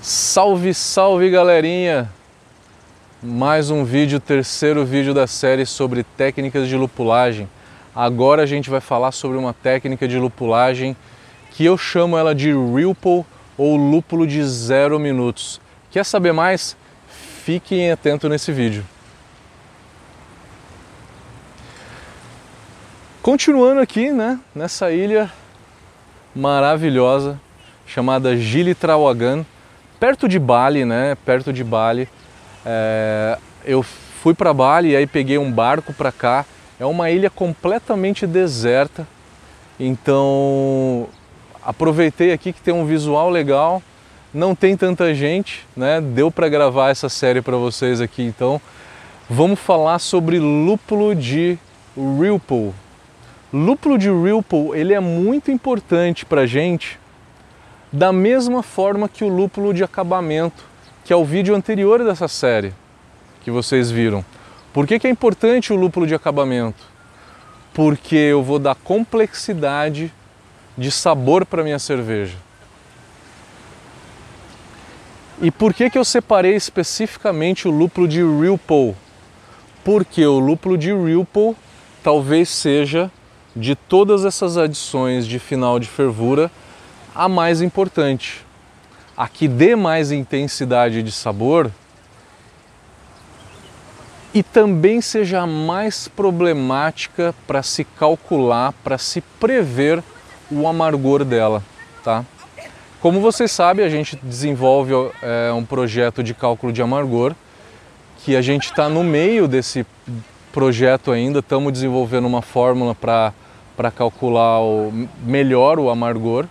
Salve, salve galerinha! Mais um vídeo, terceiro vídeo da série sobre técnicas de lupulagem. Agora a gente vai falar sobre uma técnica de lupulagem que eu chamo ela de Ripple ou lúpulo de zero minutos. Quer saber mais? Fiquem atentos nesse vídeo. Continuando aqui, né, nessa ilha maravilhosa chamada Gili Trawangan, perto de Bali, né? Perto de Bali. É, eu fui para Bali e aí peguei um barco para cá. É uma ilha completamente deserta, então aproveitei aqui que tem um visual legal, não tem tanta gente, né? Deu para gravar essa série para vocês aqui, então vamos falar sobre lúpulo de Ripple. Lúpulo de Ripple ele é muito importante para gente da mesma forma que o lúpulo de acabamento, que é o vídeo anterior dessa série que vocês viram. Por que, que é importante o lúpulo de acabamento? Porque eu vou dar complexidade de sabor para minha cerveja. E por que, que eu separei especificamente o lúpulo de Ripple? Porque o lúpulo de Ripple talvez seja, de todas essas adições de final de fervura, a mais importante. A que dê mais intensidade de sabor e também seja a mais problemática para se calcular, para se prever o amargor dela, tá? Como vocês sabem, a gente desenvolve é, um projeto de cálculo de amargor, que a gente está no meio desse projeto ainda, estamos desenvolvendo uma fórmula para calcular o, melhor o amargor.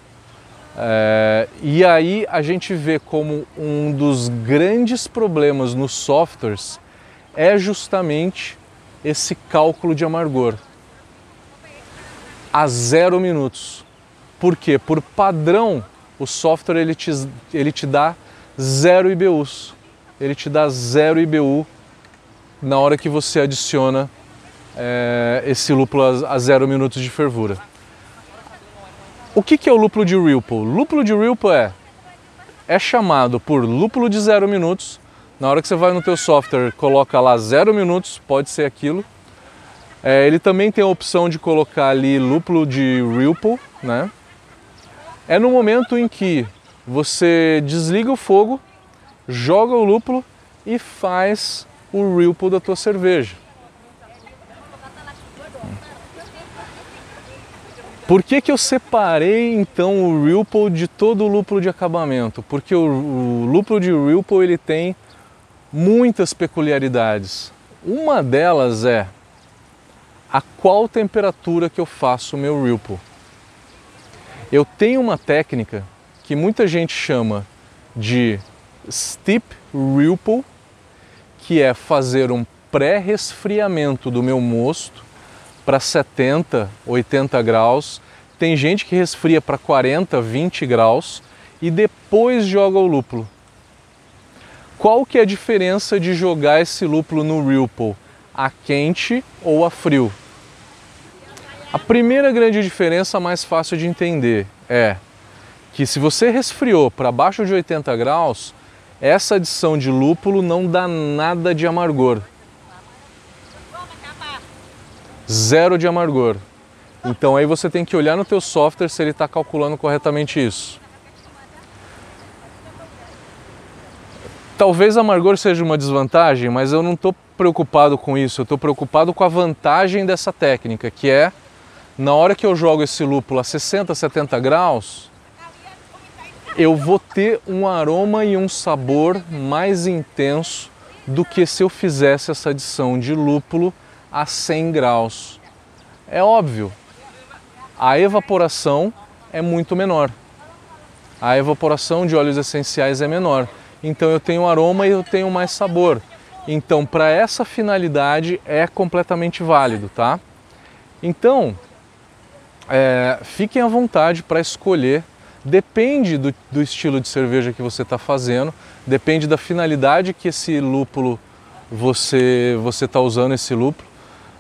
É, e aí a gente vê como um dos grandes problemas nos softwares é justamente esse cálculo de amargor a zero minutos. Por quê? Por padrão, o software ele te, ele te dá zero IBUs. Ele te dá zero IBU na hora que você adiciona é, esse lúpulo a, a zero minutos de fervura. O que, que é o lúpulo de Ripple? Lúpulo de Ripple é, é chamado por lúpulo de zero minutos. Na hora que você vai no teu software, coloca lá zero minutos, pode ser aquilo. É, ele também tem a opção de colocar ali lúpulo de Ripple, né? É no momento em que você desliga o fogo, joga o lúpulo e faz o Ripple da tua cerveja. Por que, que eu separei então o Ripple de todo o lúpulo de acabamento? Porque o, o lúpulo de Ripple ele tem muitas peculiaridades. Uma delas é a qual temperatura que eu faço o meu Ripple. Eu tenho uma técnica que muita gente chama de Steep Ripple, que é fazer um pré-resfriamento do meu mosto para 70, 80 graus. Tem gente que resfria para 40, 20 graus e depois joga o lúpulo. Qual que é a diferença de jogar esse lúpulo no Ripple? A quente ou a frio? A primeira grande diferença, mais fácil de entender, é que se você resfriou para baixo de 80 graus, essa adição de lúpulo não dá nada de amargor zero de amargor. Então aí você tem que olhar no teu software se ele está calculando corretamente isso. Talvez amargor seja uma desvantagem, mas eu não estou preocupado com isso. Eu estou preocupado com a vantagem dessa técnica, que é na hora que eu jogo esse lúpulo a 60, 70 graus, eu vou ter um aroma e um sabor mais intenso do que se eu fizesse essa adição de lúpulo a 100 graus. É óbvio, a evaporação é muito menor. A evaporação de óleos essenciais é menor. Então eu tenho aroma e eu tenho mais sabor. Então, para essa finalidade é completamente válido, tá? Então, é, fiquem à vontade para escolher. Depende do, do, estilo de cerveja que você está fazendo, depende da finalidade que esse lúpulo você você está usando esse lúpulo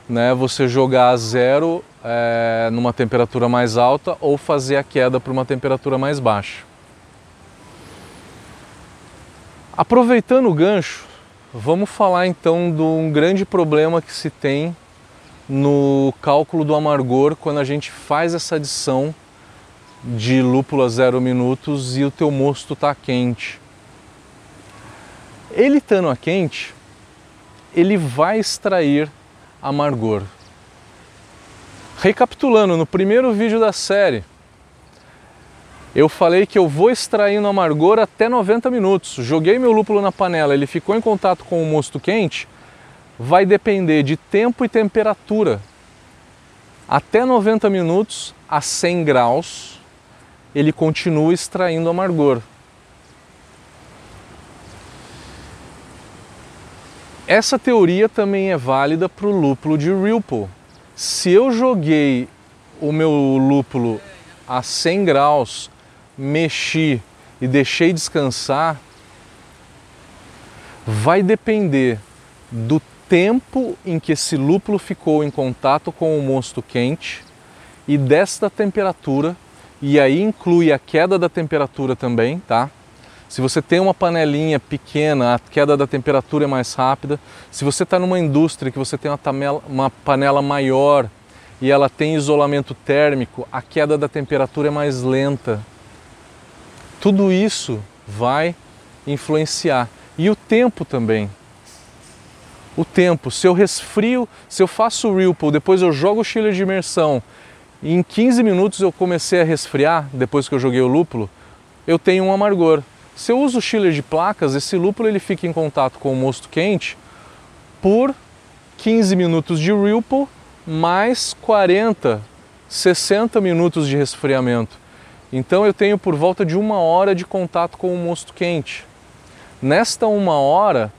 né, você jogar a zero é, numa temperatura mais alta ou fazer a queda para uma temperatura mais baixa. Aproveitando o gancho, vamos falar então de um grande problema que se tem no cálculo do amargor quando a gente faz essa adição de lúpulo a zero minutos e o teu mosto está quente. Ele estando a quente, ele vai extrair amargor. Recapitulando, no primeiro vídeo da série, eu falei que eu vou extraindo amargor até 90 minutos. Joguei meu lúpulo na panela, ele ficou em contato com o mosto quente, vai depender de tempo e temperatura. Até 90 minutos a 100 graus, ele continua extraindo amargor. Essa teoria também é válida para o lúpulo de Ripple. Se eu joguei o meu lúpulo a 100 graus mexi e deixei descansar, vai depender do tempo em que esse lúpulo ficou em contato com o mosto quente e desta temperatura, e aí inclui a queda da temperatura também, tá? Se você tem uma panelinha pequena, a queda da temperatura é mais rápida. Se você está numa indústria que você tem uma, tamela, uma panela maior e ela tem isolamento térmico, a queda da temperatura é mais lenta. Tudo isso vai influenciar. E o tempo também. O tempo. Se eu resfrio, se eu faço Ripple, depois eu jogo o chiller de imersão e em 15 minutos eu comecei a resfriar, depois que eu joguei o lúpulo, eu tenho um amargor. Se eu uso chiller de placas, esse lúpulo ele fica em contato com o mosto quente por 15 minutos de Ripple mais 40, 60 minutos de resfriamento. Então eu tenho por volta de uma hora de contato com o mosto quente. Nesta uma hora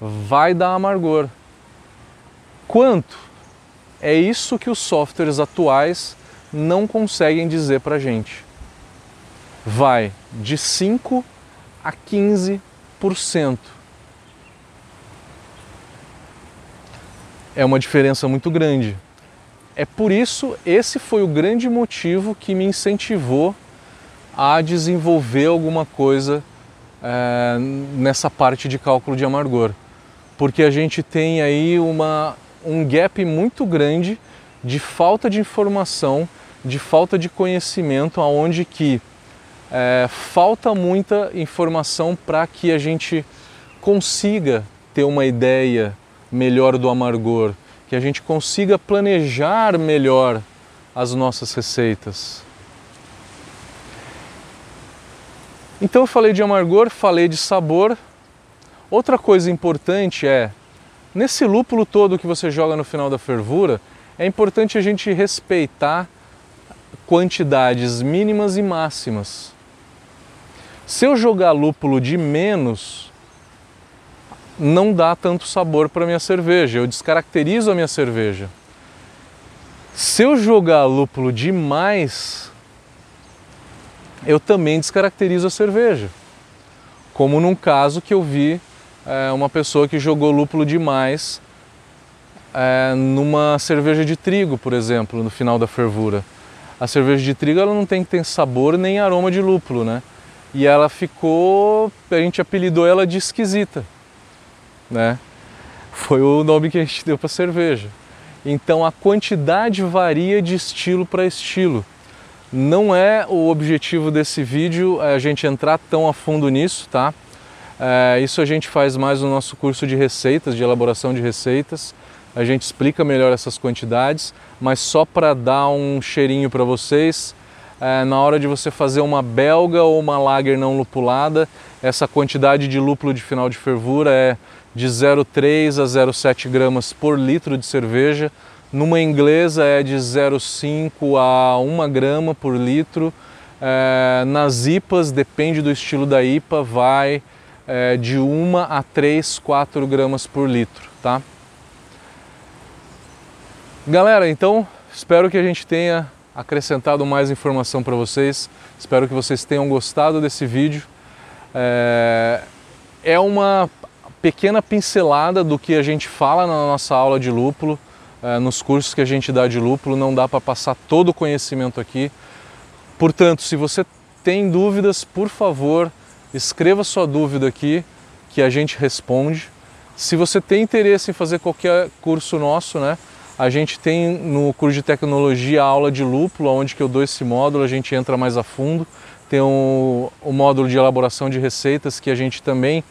vai dar amargor. Quanto? É isso que os softwares atuais não conseguem dizer para gente. Vai de 5 a 15%. É uma diferença muito grande. É por isso, esse foi o grande motivo que me incentivou a desenvolver alguma coisa é, nessa parte de cálculo de amargor, porque a gente tem aí uma, um gap muito grande de falta de informação, de falta de conhecimento, aonde que é, falta muita informação para que a gente consiga ter uma ideia melhor do amargor, que a gente consiga planejar melhor as nossas receitas. Então eu falei de amargor, falei de sabor. Outra coisa importante é, nesse lúpulo todo que você joga no final da fervura, é importante a gente respeitar quantidades mínimas e máximas. Se eu jogar lúpulo de menos, não dá tanto sabor para minha cerveja, eu descaracterizo a minha cerveja. Se eu jogar lúpulo de mais, eu também descaracterizo a cerveja. Como num caso que eu vi é, uma pessoa que jogou lúpulo demais é, numa cerveja de trigo, por exemplo, no final da fervura. A cerveja de trigo ela não tem que ter sabor nem aroma de lúpulo, né? E ela ficou, a gente apelidou ela de esquisita, né? Foi o nome que a gente deu para cerveja. Então a quantidade varia de estilo para estilo. Não é o objetivo desse vídeo a gente entrar tão a fundo nisso, tá? É, isso a gente faz mais no nosso curso de receitas, de elaboração de receitas. A gente explica melhor essas quantidades, mas só para dar um cheirinho para vocês, é, na hora de você fazer uma belga ou uma lager não lupulada, essa quantidade de lúpulo de final de fervura é de 0,3 a 0,7 gramas por litro de cerveja. Numa inglesa é de 0,5 a 1 grama por litro. É, nas IPAs, depende do estilo da IPA, vai é, de 1 a 3, 4 gramas por litro, tá? Galera, então espero que a gente tenha acrescentado mais informação para vocês. Espero que vocês tenham gostado desse vídeo. É, é uma pequena pincelada do que a gente fala na nossa aula de lúpulo. É, nos cursos que a gente dá de lúpulo, não dá para passar todo o conhecimento aqui. Portanto, se você tem dúvidas, por favor, escreva sua dúvida aqui, que a gente responde. Se você tem interesse em fazer qualquer curso nosso, né? A gente tem no curso de tecnologia a aula de lúpulo, onde que eu dou esse módulo, a gente entra mais a fundo. Tem o, módulo de elaboração de receitas que a gente também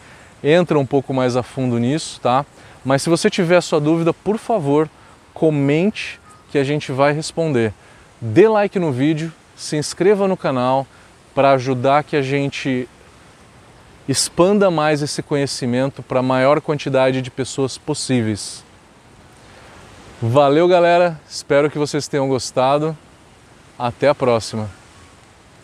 entra um pouco mais a fundo nisso, tá? Mas se você tiver sua dúvida, por favor, comente que a gente vai responder. Dê like no vídeo, se inscreva no canal para ajudar que a gente expanda mais esse conhecimento para a maior quantidade de pessoas possíveis. Valeu, galera. Espero que vocês tenham gostado. Até a próxima.